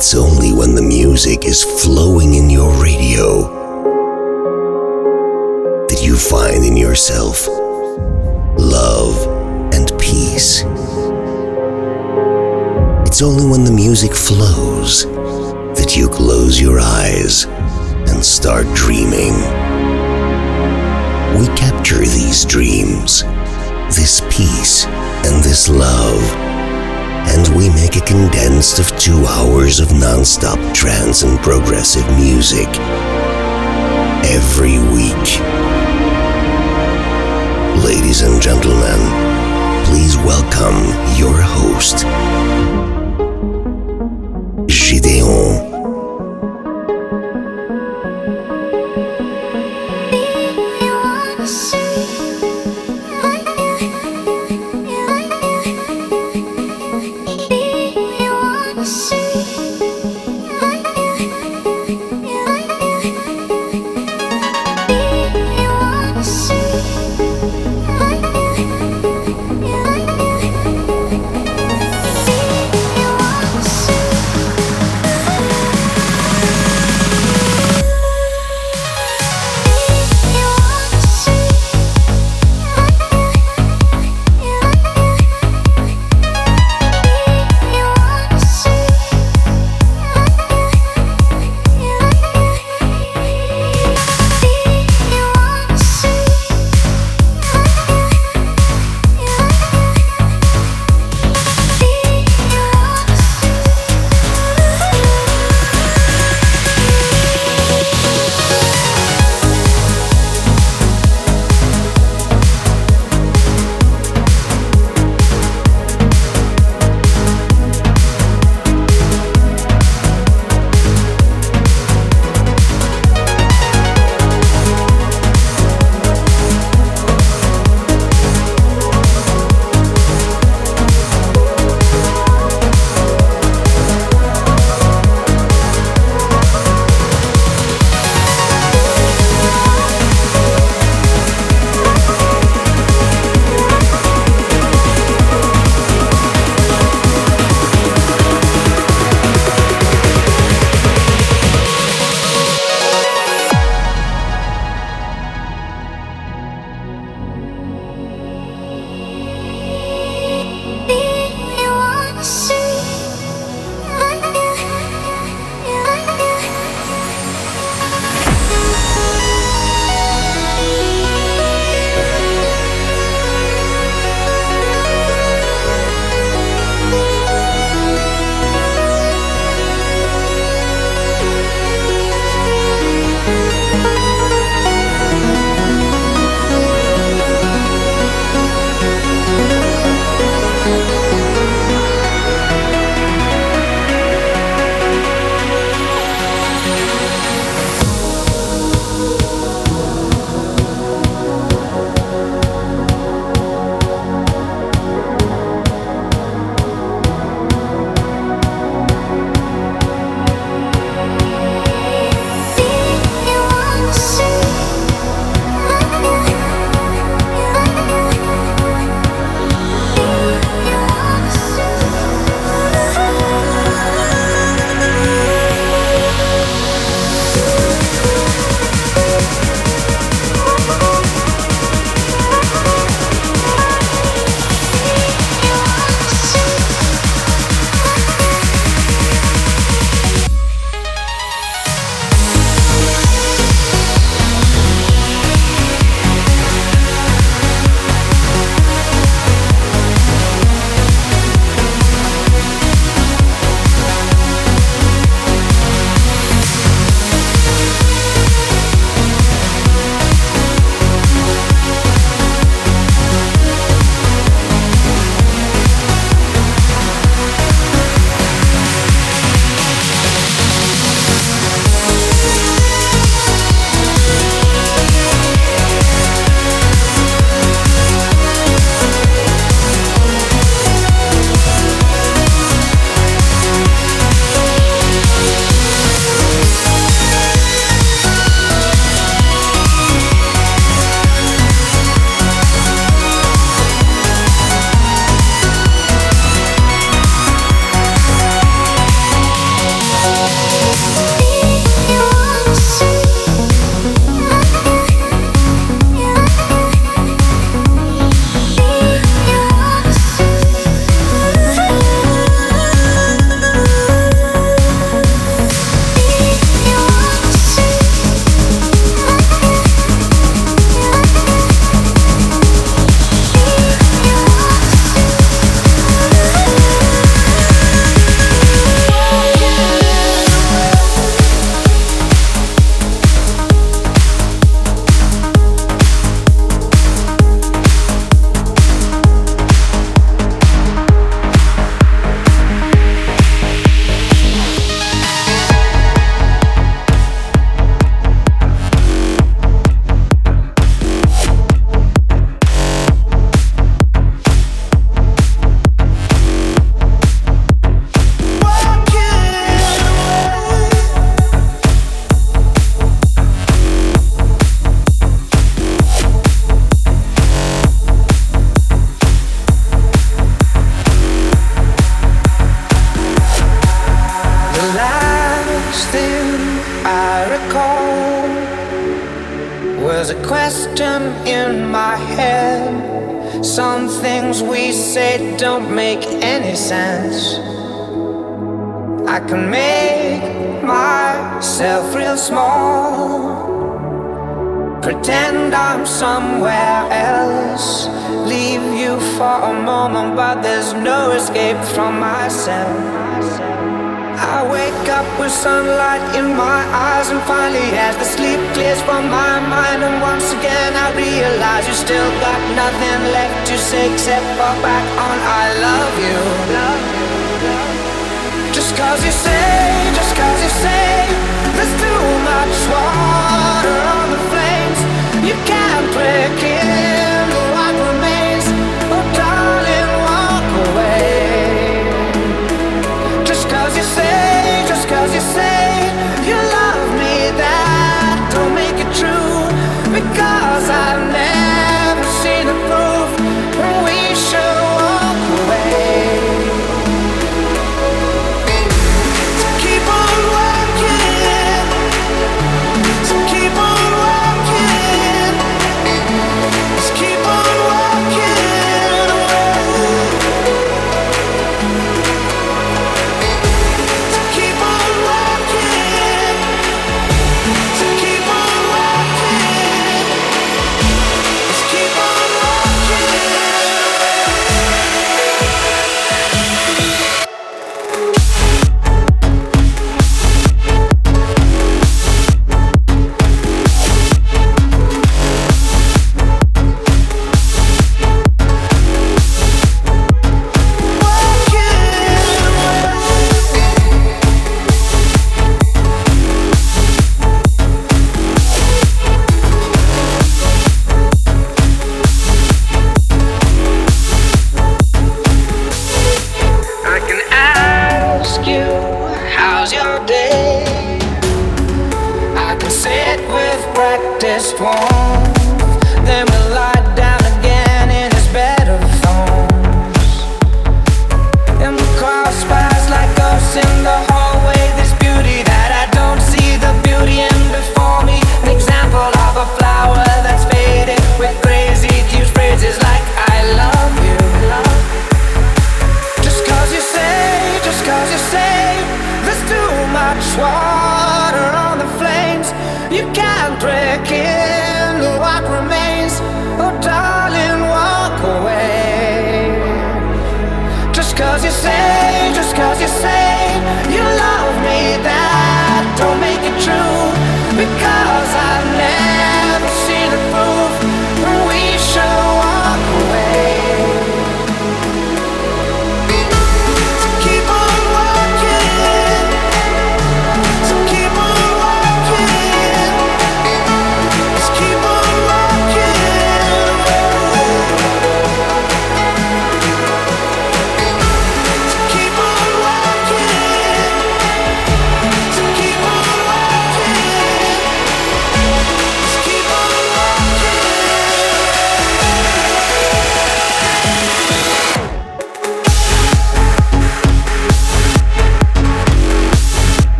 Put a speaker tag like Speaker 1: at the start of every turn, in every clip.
Speaker 1: It's only when the music is flowing in your radio that you find in yourself love and peace. It's only when the music flows that you close your eyes and start dreaming. We capture these dreams, this peace, and this love, and we make a condensed of two hours of non-stop trance and progressive music every week. Ladies and gentlemen, please welcome your host, Gideon.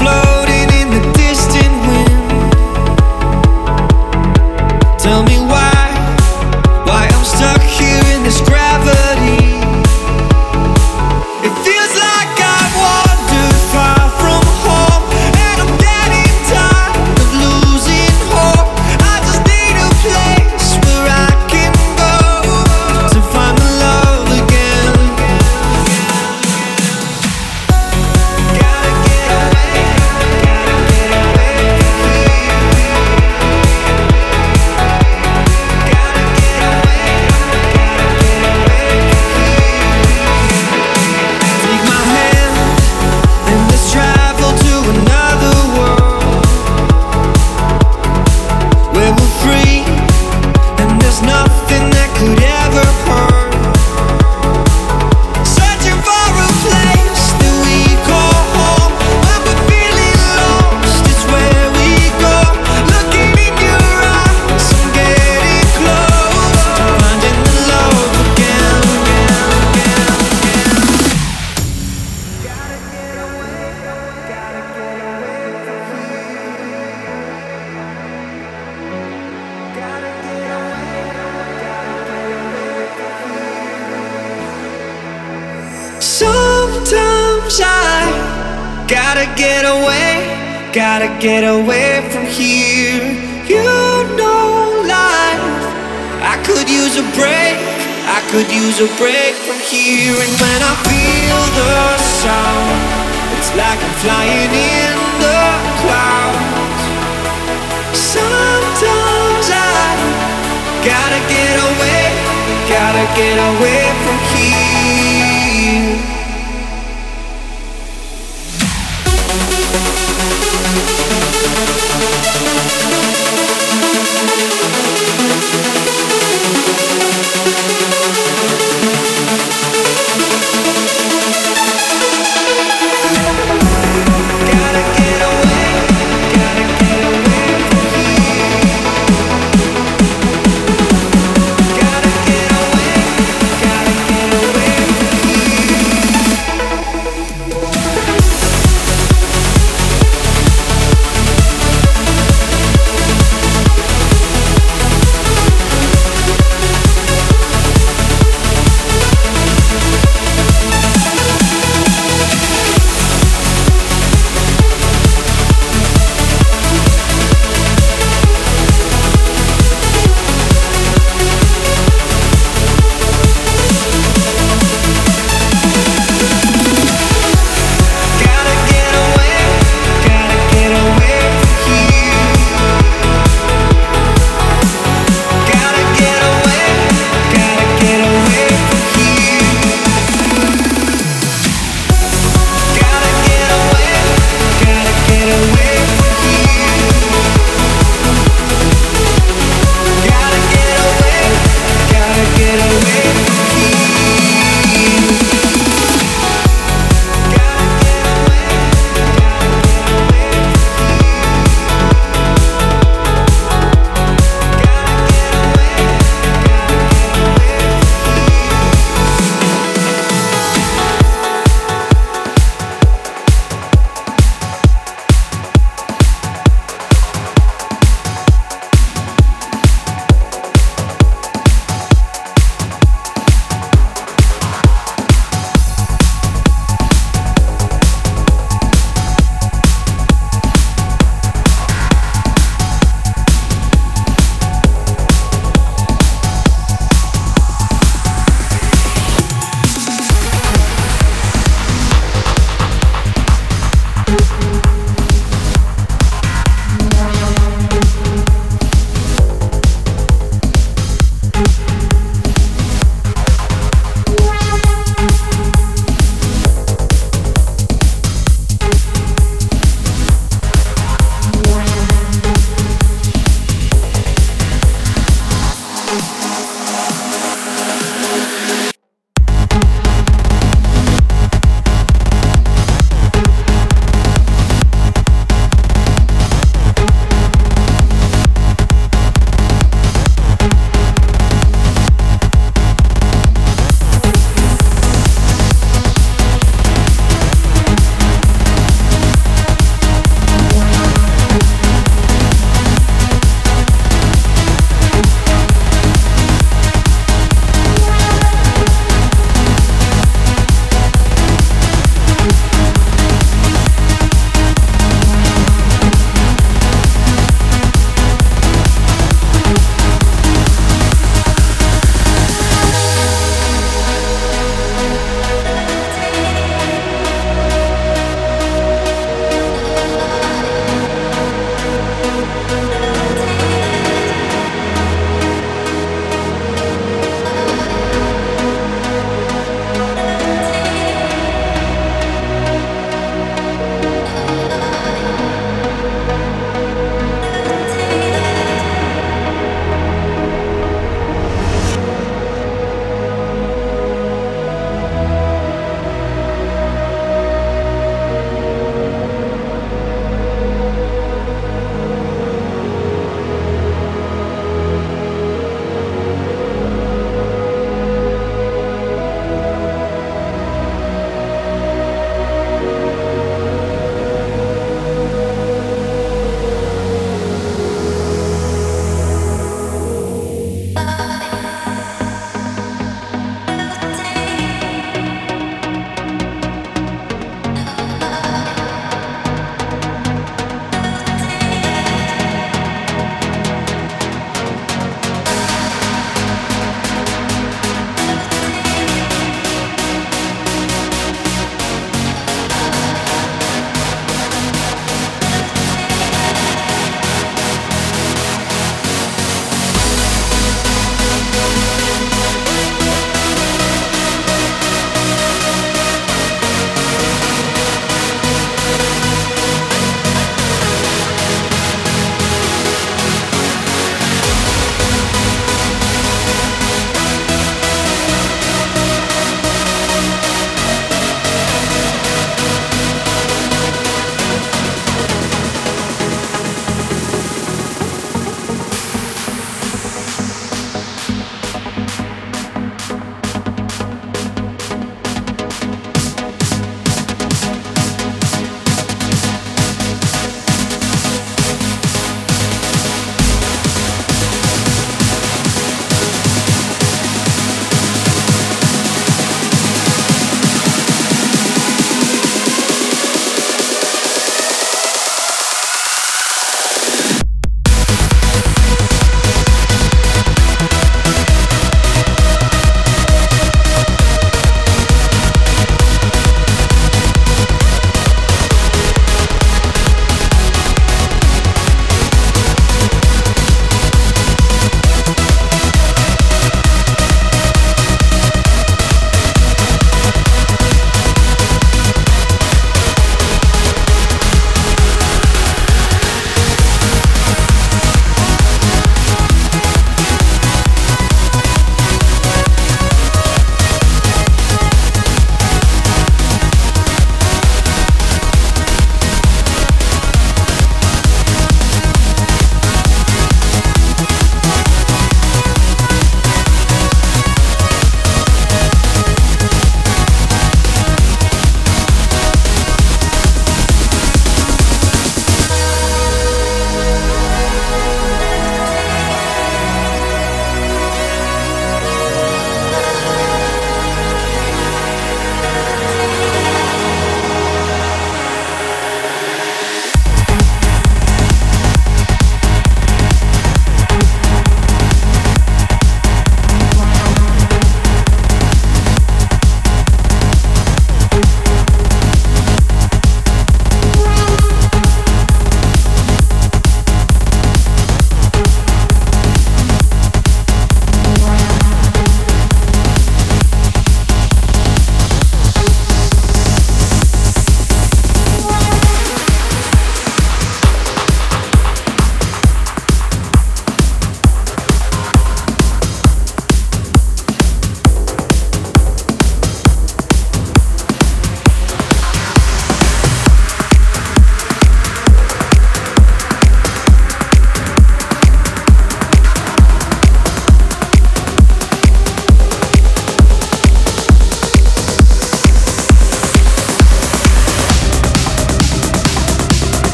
Speaker 2: flow.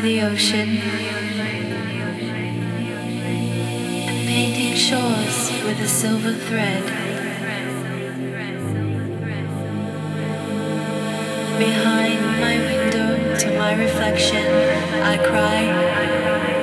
Speaker 2: The
Speaker 3: ocean, painting shores with a silver thread. Behind my window to my reflection, I cry.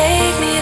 Speaker 3: Take me